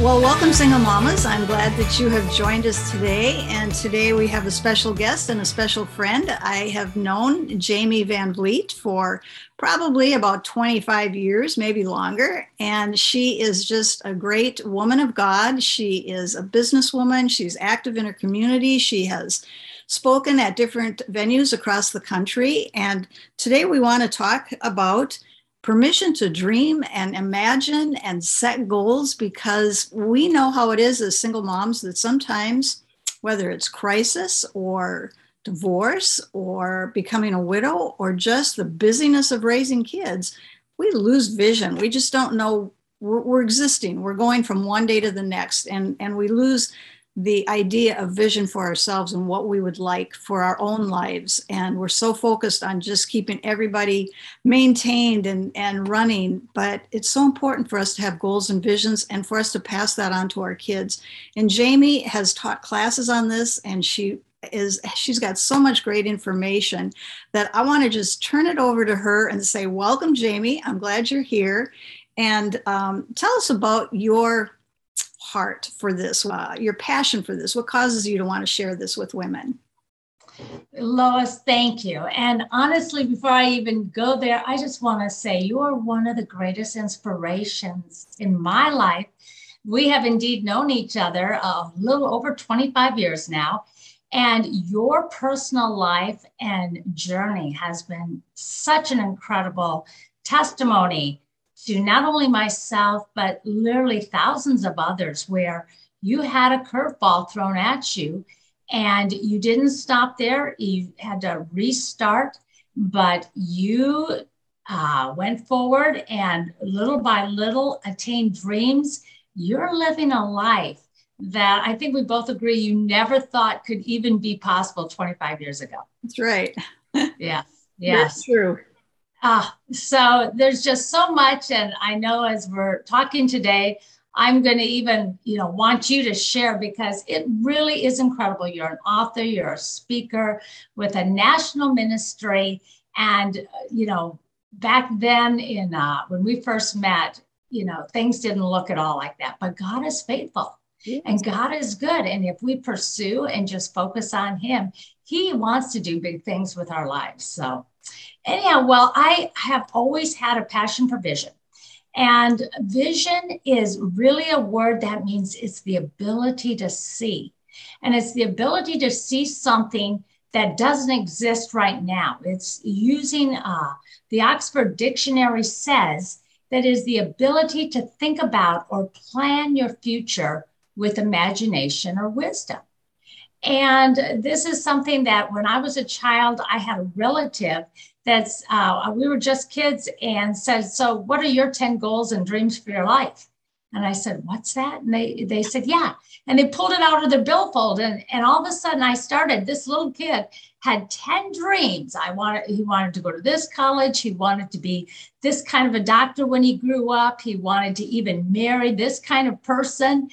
Well, welcome, single mamas. I'm glad that you have joined us today. And today we have a special guest and a special friend. I have known Jamie Van Vliet for probably about 25 years, maybe longer. And she is just a great woman of God. She is a businesswoman, she's active in her community. She has spoken at different venues across the country. And today we want to talk about permission to dream and imagine and set goals because we know how it is as single moms that sometimes, whether it's crisis or divorce or becoming a widow or just the busyness of raising kids, we lose vision. We just don't know. We're, we're existing. We're going from one day to the next, and and we lose the idea of vision for ourselves and what we would like for our own lives. And we're so focused on just keeping everybody maintained and, and running. But it's so important for us to have goals and visions and for us to pass that on to our kids. And Jamie has taught classes on this and she is she's got so much great information that I want to just turn it over to her and say, Welcome, Jamie. I'm glad you're here. And um, tell us about your heart for this, uh, your passion for this? What causes you to want to share this with women? Lois, thank you. And honestly, before I even go there, I just want to say you are one of the greatest inspirations in my life. We have indeed known each other a little over 25 years now. And your personal life and journey has been such an incredible testimony to not only myself, but literally thousands of others where you had a curveball thrown at you and you didn't stop there. You had to restart, but you uh, went forward and little by little attained dreams. You're living a life that I think we both agree you never thought could even be possible 25 years ago. That's right. yeah. Yeah. That's true. Uh, so there's just so much. And I know as we're talking today, I'm going to even, you know, want you to share because it really is incredible. You're an author, you're a speaker with a national ministry. And, you know, back then in uh, when we first met, you know, things didn't look at all like that, but God is faithful. Yes. And God is good. And if we pursue and just focus on Him, He wants to do big things with our lives. So anyhow, well, I have always had a passion for vision. And vision is really a word that means it's the ability to see. And it's the ability to see something that doesn't exist right now. It's using uh, the Oxford Dictionary says that is the ability to think about or plan your future with imagination or wisdom. And this is something that when I was a child, I had a relative that's uh, we were just kids and said, "So, what are your ten goals and dreams for your life?" And I said, "What's that?" And they they said, "Yeah." And they pulled it out of their billfold, and and all of a sudden, I started. This little kid had ten dreams. I wanted he wanted to go to this college. He wanted to be this kind of a doctor when he grew up. He wanted to even marry this kind of person.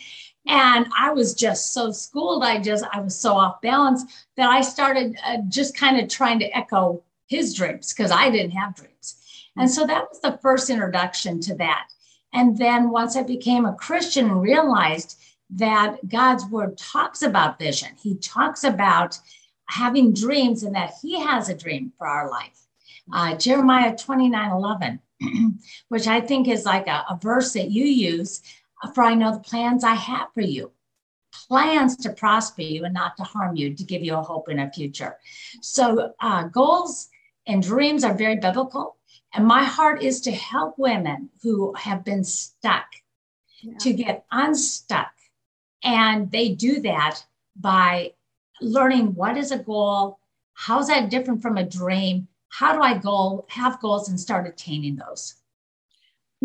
And I was just so schooled. I just, I was so off balance that I started uh, just kind of trying to echo his dreams because I didn't have dreams. And so that was the first introduction to that. And then once I became a Christian realized that God's word talks about vision, he talks about having dreams and that he has a dream for our life. Uh, Jeremiah 29 11, which I think is like a, a verse that you use for I know the plans I have for you plans to prosper you and not to harm you, to give you a hope in a future. So, uh, goals and dreams are very biblical. And my heart is to help women who have been stuck yeah. to get unstuck. And they do that by learning what is a goal, how's that different from a dream, how do I goal have goals and start attaining those.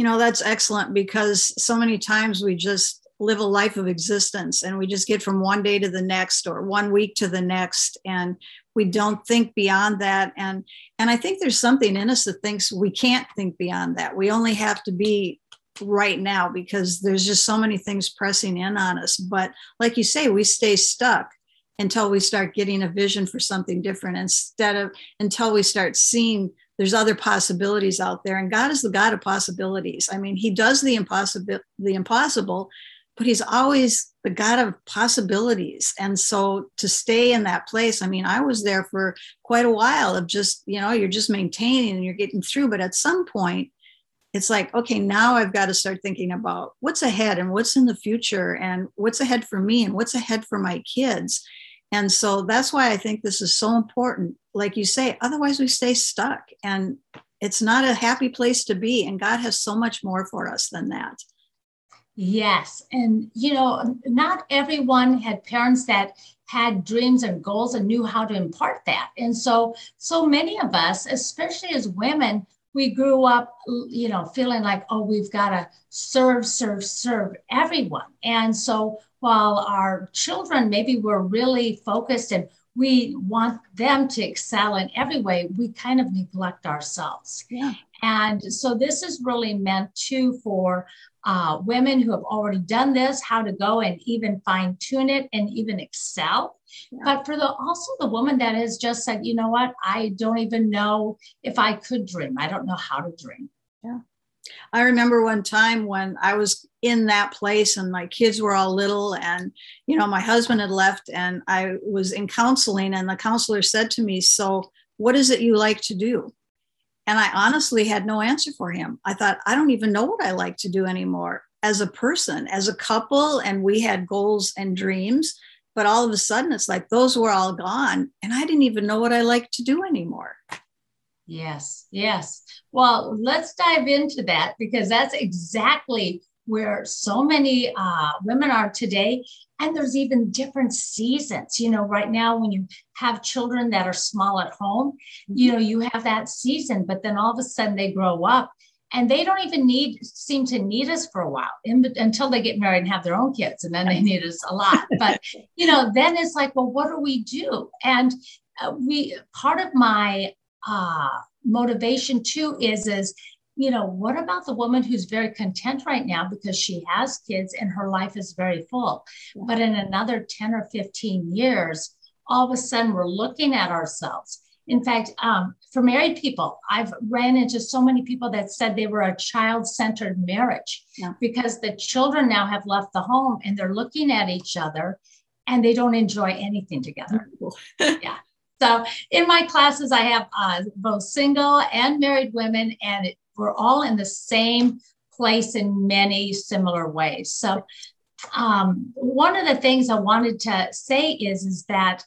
You know, that's excellent because so many times we just live a life of existence and we just get from one day to the next or one week to the next and we don't think beyond that. And and i think there's something in us that thinks we can't think beyond that. We only have to be right now because there's just so many things pressing in on us. But like you say we stay stuck until we start getting a vision for something different instead of until we start seeing there's other possibilities out there and god is the god of possibilities i mean he does the impossible the impossible but he's always the God of possibilities. And so to stay in that place, I mean, I was there for quite a while of just, you know, you're just maintaining and you're getting through. But at some point, it's like, okay, now I've got to start thinking about what's ahead and what's in the future and what's ahead for me and what's ahead for my kids. And so that's why I think this is so important. Like you say, otherwise we stay stuck and it's not a happy place to be. And God has so much more for us than that. Yes. And, you know, not everyone had parents that had dreams and goals and knew how to impart that. And so, so many of us, especially as women, we grew up, you know, feeling like, oh, we've got to serve, serve, serve everyone. And so while our children maybe were really focused and we want them to excel in every way, we kind of neglect ourselves. Yeah. And so this is really meant too for uh, women who have already done this, how to go and even fine tune it and even excel. Yeah. But for the also the woman that has just said, you know what, I don't even know if I could dream. I don't know how to dream. Yeah. I remember one time when I was in that place and my kids were all little and you know my husband had left and I was in counseling and the counselor said to me, "So, what is it you like to do?" And I honestly had no answer for him. I thought, I don't even know what I like to do anymore as a person, as a couple. And we had goals and dreams. But all of a sudden, it's like those were all gone. And I didn't even know what I like to do anymore. Yes, yes. Well, let's dive into that because that's exactly where so many uh, women are today. And there's even different seasons. You know, right now, when you have children that are small at home, you know, you have that season, but then all of a sudden they grow up and they don't even need seem to need us for a while in, until they get married and have their own kids and then they need us a lot but you know then it's like well what do we do and uh, we part of my uh, motivation too is is you know, what about the woman who's very content right now because she has kids and her life is very full? But in another 10 or 15 years, all of a sudden we're looking at ourselves. In fact, um, for married people, I've ran into so many people that said they were a child centered marriage yeah. because the children now have left the home and they're looking at each other and they don't enjoy anything together. yeah. So in my classes, I have uh, both single and married women, and it we're all in the same place in many similar ways. So, um, one of the things I wanted to say is, is that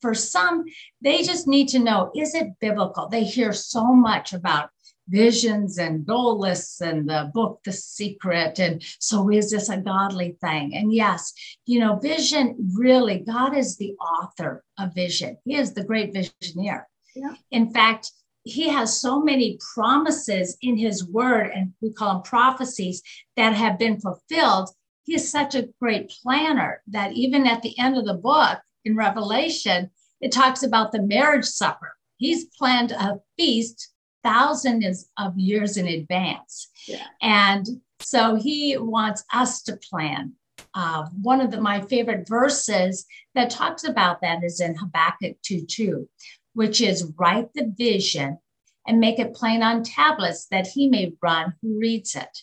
for some, they just need to know is it biblical? They hear so much about visions and goal lists and the book The Secret. And so, is this a godly thing? And yes, you know, vision really, God is the author of vision, He is the great visioneer. Yeah. In fact, he has so many promises in his word, and we call them prophecies that have been fulfilled. He is such a great planner that even at the end of the book in Revelation, it talks about the marriage supper. He's planned a feast thousands of years in advance. Yeah. And so he wants us to plan. Uh, one of the, my favorite verses that talks about that is in Habakkuk 2 2, which is write the vision and make it plain on tablets that he may run who reads it.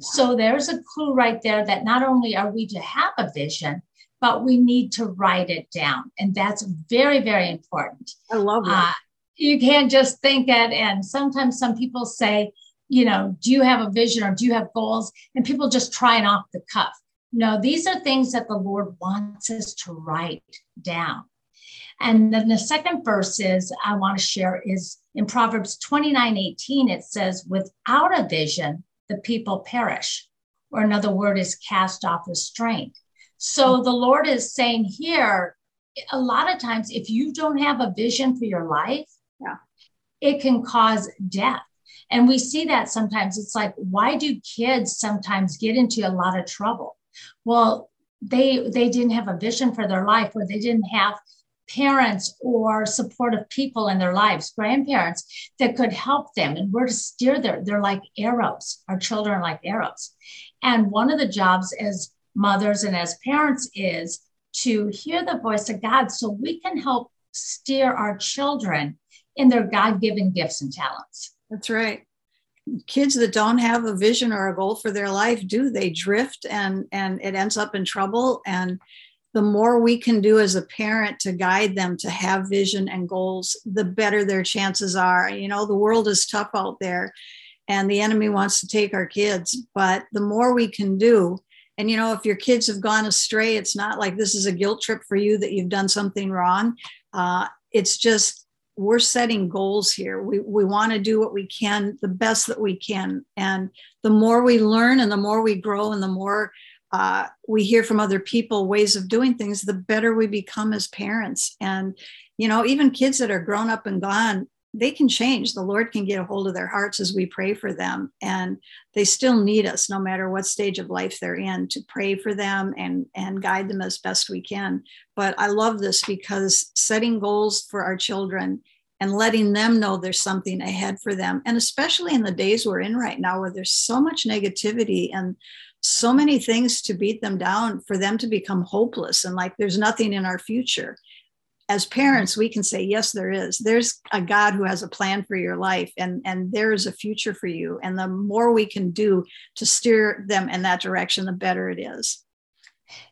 So there's a clue right there that not only are we to have a vision, but we need to write it down. And that's very, very important. I love that. Uh, you can't just think it. And sometimes some people say, you know, do you have a vision or do you have goals? And people just try it off the cuff. No, these are things that the Lord wants us to write down. And then the second verse is I want to share is in Proverbs 29 18, it says, Without a vision, the people perish, or another word is cast off restraint. So the Lord is saying here, a lot of times, if you don't have a vision for your life, yeah. it can cause death. And we see that sometimes. It's like, why do kids sometimes get into a lot of trouble? Well, they they didn't have a vision for their life, or they didn't have parents or supportive people in their lives, grandparents that could help them and where to steer their, they're like arrows. Our children are like arrows. And one of the jobs as mothers and as parents is to hear the voice of God so we can help steer our children in their God given gifts and talents. That's right. kids that don't have a vision or a goal for their life do they drift and and it ends up in trouble and the more we can do as a parent to guide them to have vision and goals the better their chances are you know the world is tough out there and the enemy wants to take our kids but the more we can do and you know if your kids have gone astray it's not like this is a guilt trip for you that you've done something wrong uh, it's just we're setting goals here. We, we want to do what we can, the best that we can. And the more we learn and the more we grow and the more uh, we hear from other people ways of doing things, the better we become as parents. And, you know, even kids that are grown up and gone, they can change. The Lord can get a hold of their hearts as we pray for them. And they still need us, no matter what stage of life they're in, to pray for them and, and guide them as best we can. But I love this because setting goals for our children and letting them know there's something ahead for them. And especially in the days we're in right now, where there's so much negativity and so many things to beat them down for them to become hopeless and like there's nothing in our future. As parents we can say yes there is. There's a god who has a plan for your life and and there is a future for you. And the more we can do to steer them in that direction the better it is.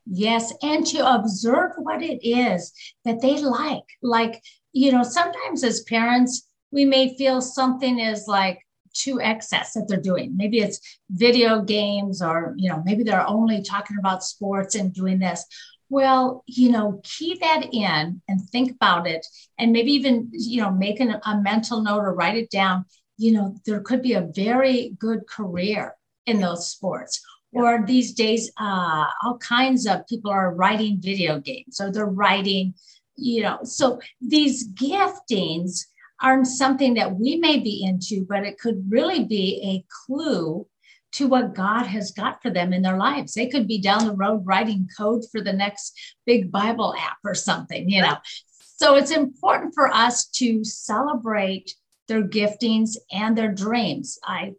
Yes and to observe what it is that they like. Like you know sometimes as parents we may feel something is like too excess that they're doing maybe it's video games or you know maybe they're only talking about sports and doing this well, you know, key that in and think about it, and maybe even, you know, make an, a mental note or write it down. You know, there could be a very good career in those sports. Or these days, uh, all kinds of people are writing video games or they're writing, you know, so these giftings aren't something that we may be into, but it could really be a clue to what God has got for them in their lives. They could be down the road writing code for the next big Bible app or something, you know. So it's important for us to celebrate their giftings and their dreams. I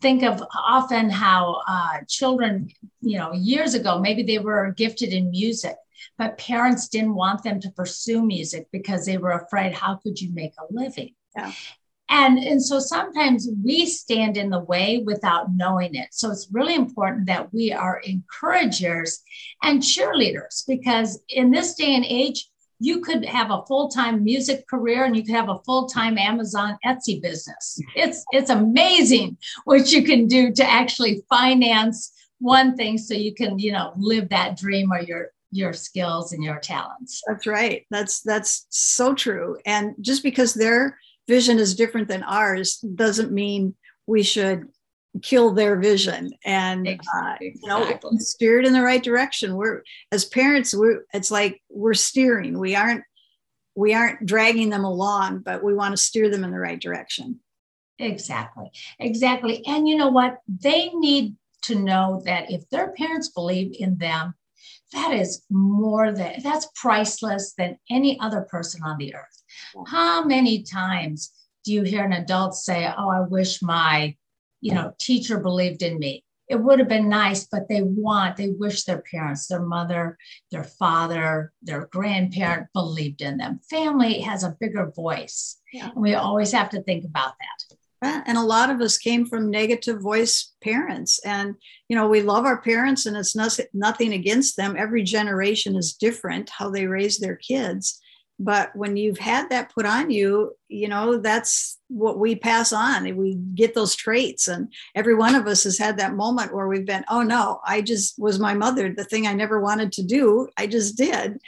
think of often how uh, children, you know, years ago, maybe they were gifted in music, but parents didn't want them to pursue music because they were afraid, how could you make a living? Yeah. And and so sometimes we stand in the way without knowing it. So it's really important that we are encouragers and cheerleaders because in this day and age you could have a full-time music career and you could have a full-time amazon etsy business. It's it's amazing what you can do to actually finance one thing so you can you know live that dream or your your skills and your talents. That's right. That's that's so true. And just because they're vision is different than ours doesn't mean we should kill their vision. And uh, you know steer it in the right direction. We're as parents we're it's like we're steering. We aren't we aren't dragging them along but we want to steer them in the right direction. Exactly. Exactly. And you know what? They need to know that if their parents believe in them that is more than that's priceless than any other person on the earth how many times do you hear an adult say, Oh, I wish my, you know, teacher believed in me? It would have been nice, but they want, they wish their parents, their mother, their father, their grandparent believed in them. Family has a bigger voice. Yeah. And we always have to think about that and a lot of us came from negative voice parents. And you know we love our parents and it's nothing against them. Every generation is different how they raise their kids. But when you've had that put on you you know that's what we pass on. We get those traits. And every one of us has had that moment where we've been oh no i just was my mother. The thing i never wanted to do i just did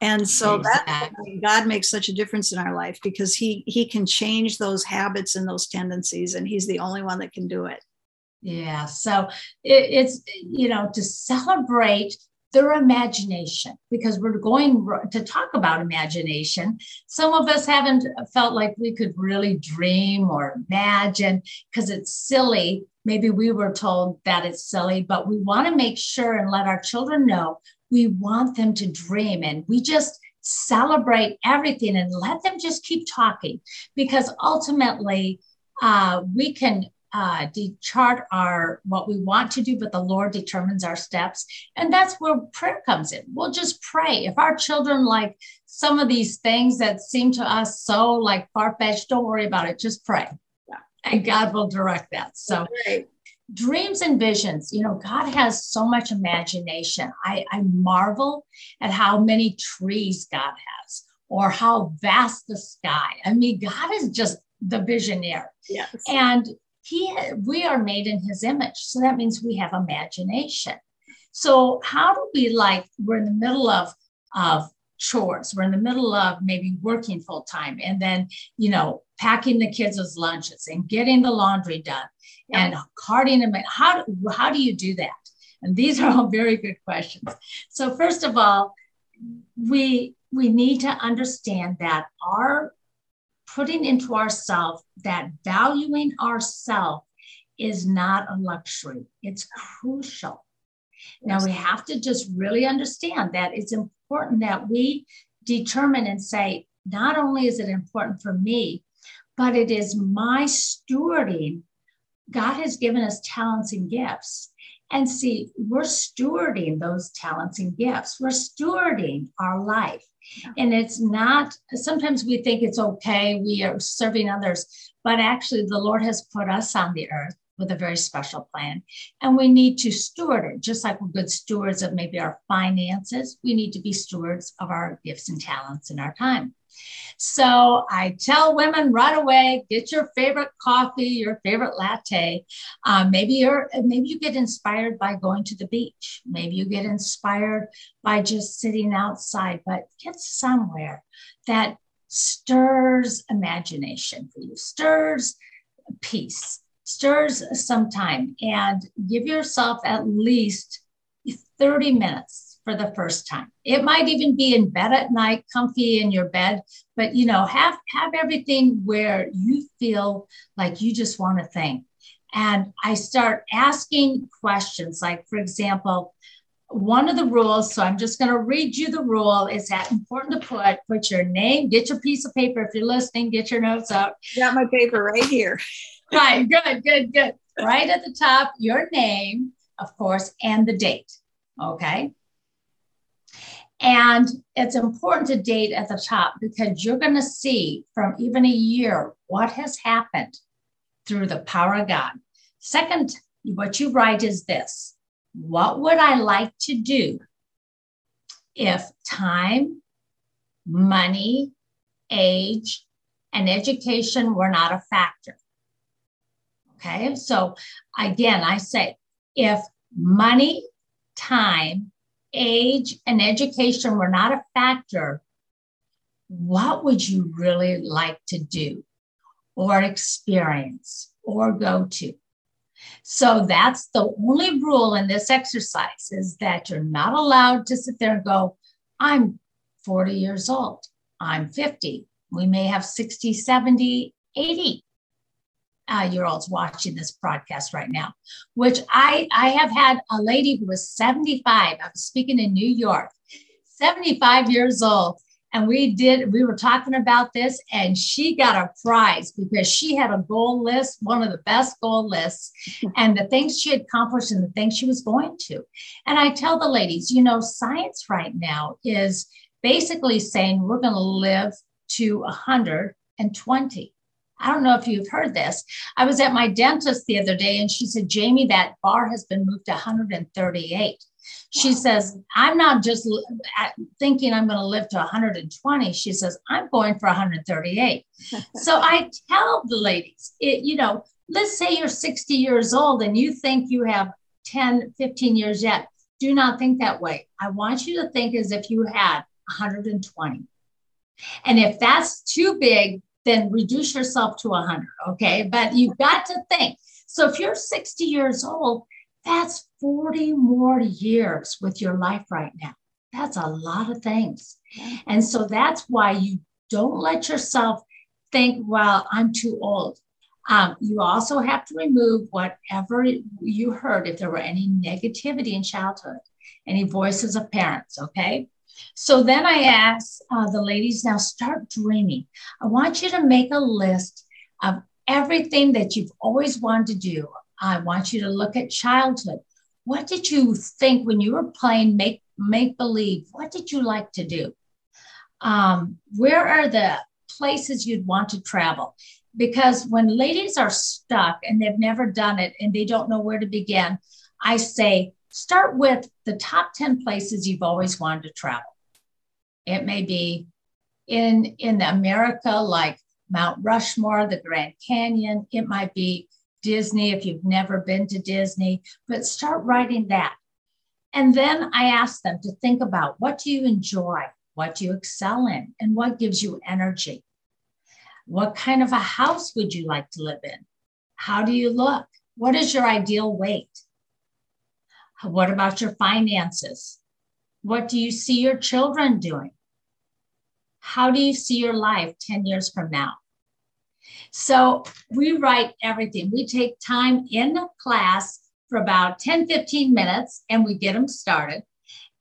and so exactly. that god makes such a difference in our life because he he can change those habits and those tendencies and he's the only one that can do it yeah so it, it's you know to celebrate their imagination because we're going to talk about imagination. Some of us haven't felt like we could really dream or imagine because it's silly. Maybe we were told that it's silly, but we want to make sure and let our children know we want them to dream and we just celebrate everything and let them just keep talking because ultimately uh, we can uh, de- chart our what we want to do, but the Lord determines our steps, and that's where prayer comes in. We'll just pray. If our children like some of these things that seem to us so like far fetched, don't worry about it. Just pray. Yeah. and God will direct that. So, right. Dreams and visions, you know, God has so much imagination. I, I marvel at how many trees God has or how vast the sky. I mean, God is just the visionary. Yes. And he we are made in his image. So that means we have imagination. So how do we like we're in the middle of of chores. We're in the middle of maybe working full time and then, you know, packing the kids' lunches and getting the laundry done. And them. How, how do you do that? And these are all very good questions. So first of all, we we need to understand that our putting into ourself that valuing ourself is not a luxury. It's crucial. Now we have to just really understand that it's important that we determine and say, not only is it important for me, but it is my stewarding. God has given us talents and gifts. And see, we're stewarding those talents and gifts. We're stewarding our life. And it's not, sometimes we think it's okay, we are serving others, but actually, the Lord has put us on the earth with a very special plan. And we need to steward it, just like we're good stewards of maybe our finances, we need to be stewards of our gifts and talents and our time. So I tell women right away, get your favorite coffee, your favorite latte. Um, maybe you're maybe you get inspired by going to the beach. Maybe you get inspired by just sitting outside, but get somewhere that stirs imagination for you, stirs peace stirs some time and give yourself at least 30 minutes for the first time. It might even be in bed at night, comfy in your bed, but you know, have have everything where you feel like you just want to think. And I start asking questions like for example, one of the rules, so I'm just going to read you the rule. Is that important to put put your name, get your piece of paper if you're listening, get your notes out. Got my paper right here right, good, good, good. Right at the top, your name, of course, and the date. Okay. And it's important to date at the top because you're going to see from even a year what has happened through the power of God. Second, what you write is this What would I like to do if time, money, age, and education were not a factor? Okay. So again, I say if money, time, age, and education were not a factor, what would you really like to do or experience or go to? So that's the only rule in this exercise is that you're not allowed to sit there and go, I'm 40 years old, I'm 50. We may have 60, 70, 80 uh, year olds watching this broadcast right now, which I, I have had a lady who was 75. I was speaking in New York, 75 years old. And we did, we were talking about this, and she got a prize because she had a goal list, one of the best goal lists, and the things she accomplished and the things she was going to. And I tell the ladies, you know, science right now is basically saying we're going to live to 120. I don't know if you've heard this. I was at my dentist the other day and she said, Jamie, that bar has been moved to 138. She says, I'm not just uh, thinking I'm going to live to 120. She says, I'm going for 138. so I tell the ladies, it, you know, let's say you're 60 years old and you think you have 10, 15 years yet. Do not think that way. I want you to think as if you had 120. And if that's too big, then reduce yourself to 100. Okay. But you've got to think. So if you're 60 years old, that's 40 more years with your life right now. That's a lot of things. And so that's why you don't let yourself think, well, I'm too old. Um, you also have to remove whatever you heard, if there were any negativity in childhood, any voices of parents, okay? So then I asked uh, the ladies, now start dreaming. I want you to make a list of everything that you've always wanted to do. I want you to look at childhood. What did you think when you were playing make make believe? What did you like to do? Um, where are the places you'd want to travel? because when ladies are stuck and they've never done it and they don't know where to begin, I say start with the top 10 places you've always wanted to travel. It may be in, in America, like Mount Rushmore, the Grand Canyon. It might be Disney if you've never been to Disney, but start writing that. And then I ask them to think about what do you enjoy? What do you excel in? And what gives you energy? What kind of a house would you like to live in? How do you look? What is your ideal weight? What about your finances? What do you see your children doing? How do you see your life 10 years from now? So we write everything. We take time in class for about 10, 15 minutes and we get them started.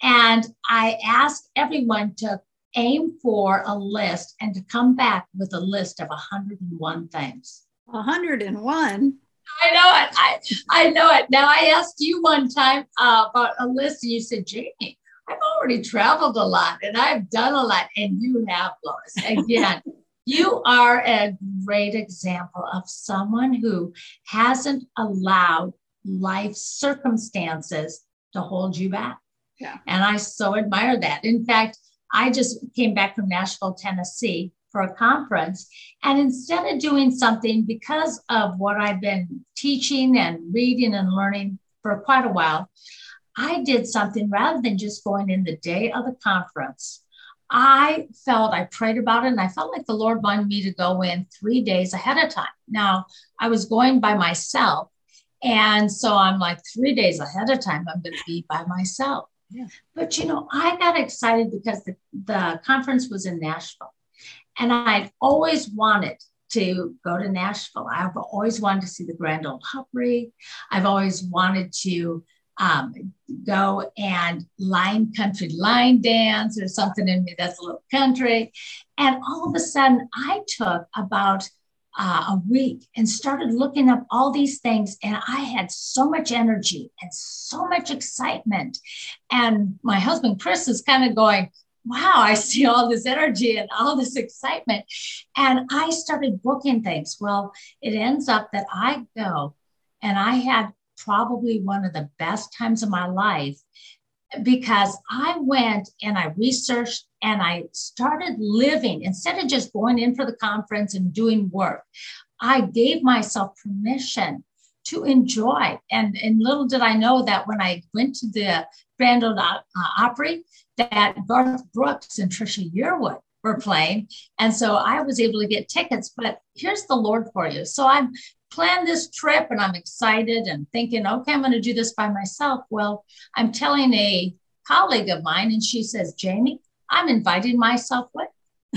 And I ask everyone to aim for a list and to come back with a list of 101 things. 101? I know it. I, I know it. Now, I asked you one time uh, about a list, and you said, Jamie, I've already traveled a lot and I've done a lot, and you have, Lois. Again, you are a great example of someone who hasn't allowed life circumstances to hold you back. Yeah. And I so admire that. In fact, I just came back from Nashville, Tennessee for a conference. And instead of doing something because of what I've been teaching and reading and learning for quite a while, I did something rather than just going in the day of the conference. I felt, I prayed about it, and I felt like the Lord wanted me to go in three days ahead of time. Now, I was going by myself. And so I'm like, three days ahead of time, I'm going to be by myself. Yeah. But you know, I got excited because the, the conference was in Nashville. And I'd always wanted to go to Nashville. I've always wanted to see the Grand Ole Opry. I've always wanted to um, go and line country line dance or something in me that's a little country. And all of a sudden, I took about uh, a week and started looking up all these things. And I had so much energy and so much excitement. And my husband, Chris, is kind of going, Wow, I see all this energy and all this excitement. And I started booking things. Well, it ends up that I go and I had probably one of the best times of my life because I went and I researched and I started living instead of just going in for the conference and doing work. I gave myself permission to enjoy. And, and little did I know that when I went to the Grand Ole uh, Opry, that Garth Brooks and Trisha Yearwood were playing. And so I was able to get tickets. But here's the Lord for you. So I'm planned this trip and I'm excited and thinking, okay, I'm going to do this by myself. Well, I'm telling a colleague of mine, and she says, Jamie, I'm inviting myself with.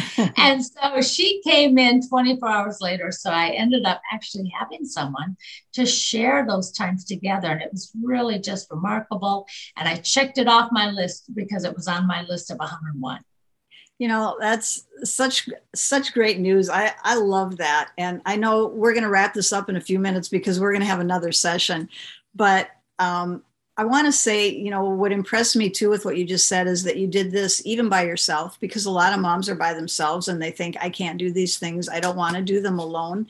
and so she came in 24 hours later. So I ended up actually having someone to share those times together. And it was really just remarkable. And I checked it off my list because it was on my list of 101 you know that's such such great news i i love that and i know we're going to wrap this up in a few minutes because we're going to have another session but um, i want to say you know what impressed me too with what you just said is that you did this even by yourself because a lot of moms are by themselves and they think i can't do these things i don't want to do them alone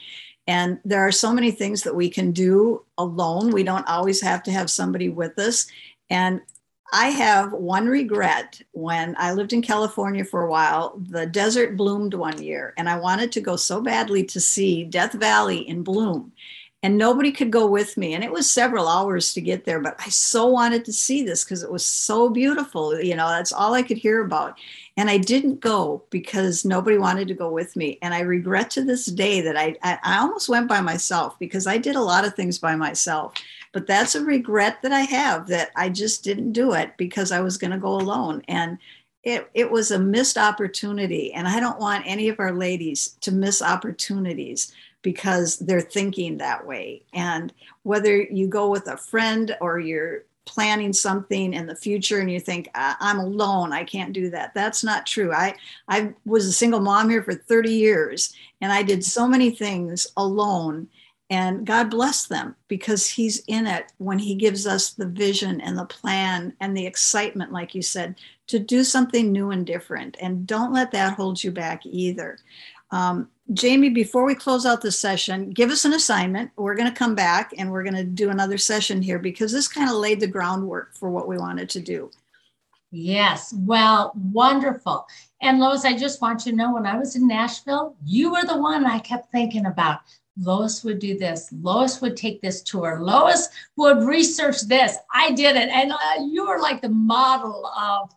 and there are so many things that we can do alone we don't always have to have somebody with us and I have one regret. When I lived in California for a while, the desert bloomed one year, and I wanted to go so badly to see Death Valley in bloom. And nobody could go with me. And it was several hours to get there, but I so wanted to see this because it was so beautiful. You know, that's all I could hear about. And I didn't go because nobody wanted to go with me. And I regret to this day that I, I, almost went by myself because I did a lot of things by myself but that's a regret that I have that I just didn't do it because I was going to go alone. And it, it was a missed opportunity. And I don't want any of our ladies to miss opportunities because they're thinking that way. And whether you go with a friend or you're planning something in the future and you think i'm alone i can't do that that's not true i i was a single mom here for 30 years and i did so many things alone and God bless them because He's in it when He gives us the vision and the plan and the excitement, like you said, to do something new and different. And don't let that hold you back either. Um, Jamie, before we close out the session, give us an assignment. We're going to come back and we're going to do another session here because this kind of laid the groundwork for what we wanted to do. Yes. Well, wonderful. And Lois, I just want you to know when I was in Nashville, you were the one I kept thinking about. Lois would do this. Lois would take this tour. Lois would research this. I did it. And uh, you were like the model of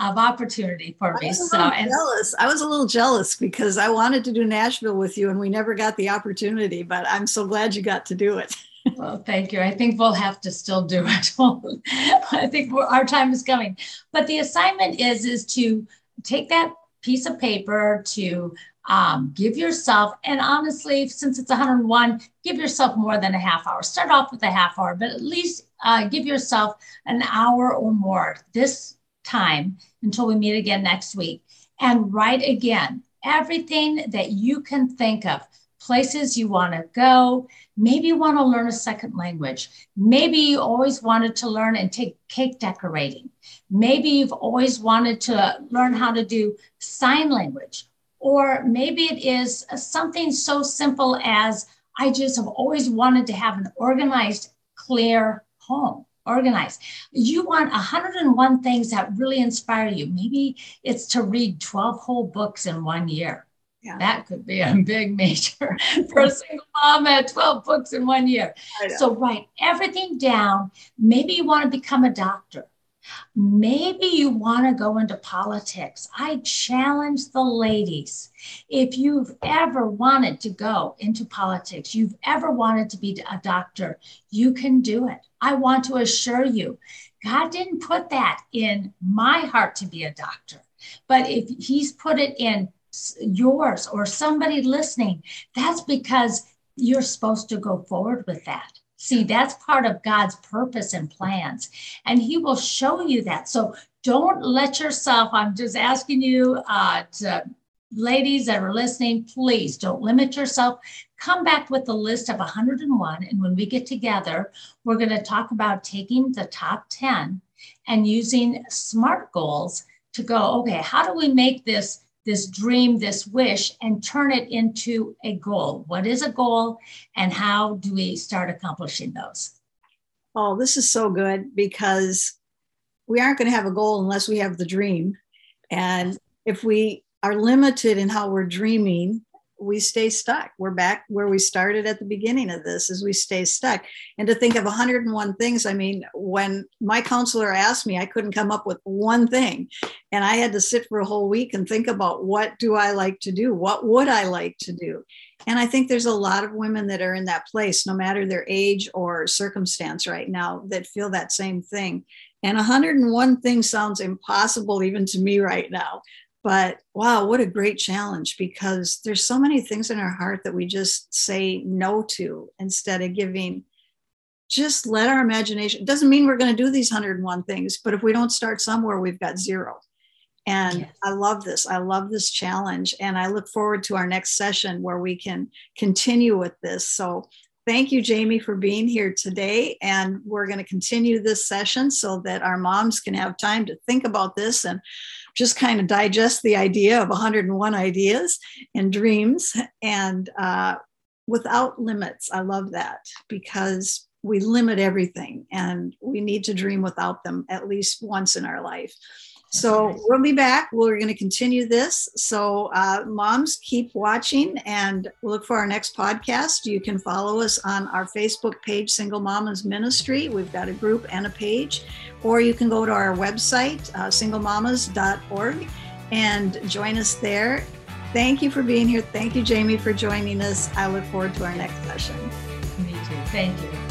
of opportunity for me. so and jealous. I was a little jealous because I wanted to do Nashville with you and we never got the opportunity, but I'm so glad you got to do it. well, thank you. I think we'll have to still do it. I think our time is coming. But the assignment is is to take that piece of paper to um, give yourself, and honestly, since it's 101, give yourself more than a half hour. Start off with a half hour, but at least uh, give yourself an hour or more this time until we meet again next week and write again everything that you can think of places you want to go. Maybe you want to learn a second language. Maybe you always wanted to learn and take cake decorating. Maybe you've always wanted to learn how to do sign language. Or maybe it is something so simple as I just have always wanted to have an organized, clear home organized. You want 101 things that really inspire you. Maybe it's to read 12 whole books in one year. Yeah. That could be a big major for a single mom at 12 books in one year. So write everything down. Maybe you want to become a doctor. Maybe you want to go into politics. I challenge the ladies. If you've ever wanted to go into politics, you've ever wanted to be a doctor, you can do it. I want to assure you, God didn't put that in my heart to be a doctor. But if He's put it in yours or somebody listening, that's because you're supposed to go forward with that. See, that's part of God's purpose and plans, and He will show you that. So don't let yourself, I'm just asking you, uh, to, ladies that are listening, please don't limit yourself. Come back with a list of 101. And when we get together, we're going to talk about taking the top 10 and using SMART goals to go, okay, how do we make this this dream, this wish, and turn it into a goal. What is a goal, and how do we start accomplishing those? Oh, this is so good because we aren't going to have a goal unless we have the dream. And if we are limited in how we're dreaming, we stay stuck. We're back where we started at the beginning of this as we stay stuck. And to think of 101 things, I mean, when my counselor asked me, I couldn't come up with one thing. And I had to sit for a whole week and think about what do I like to do? What would I like to do? And I think there's a lot of women that are in that place, no matter their age or circumstance right now, that feel that same thing. And 101 things sounds impossible even to me right now. But wow, what a great challenge because there's so many things in our heart that we just say no to instead of giving. Just let our imagination, it doesn't mean we're going to do these 101 things, but if we don't start somewhere, we've got zero. And yes. I love this. I love this challenge. And I look forward to our next session where we can continue with this. So thank you, Jamie, for being here today. And we're going to continue this session so that our moms can have time to think about this and just kind of digest the idea of 101 ideas and dreams and uh, without limits. I love that because we limit everything and we need to dream without them at least once in our life. So we'll be back. We're going to continue this. So, uh, moms, keep watching and look for our next podcast. You can follow us on our Facebook page, Single Mamas Ministry. We've got a group and a page. Or you can go to our website, uh, singlemamas.org, and join us there. Thank you for being here. Thank you, Jamie, for joining us. I look forward to our next session. Me too. Thank you.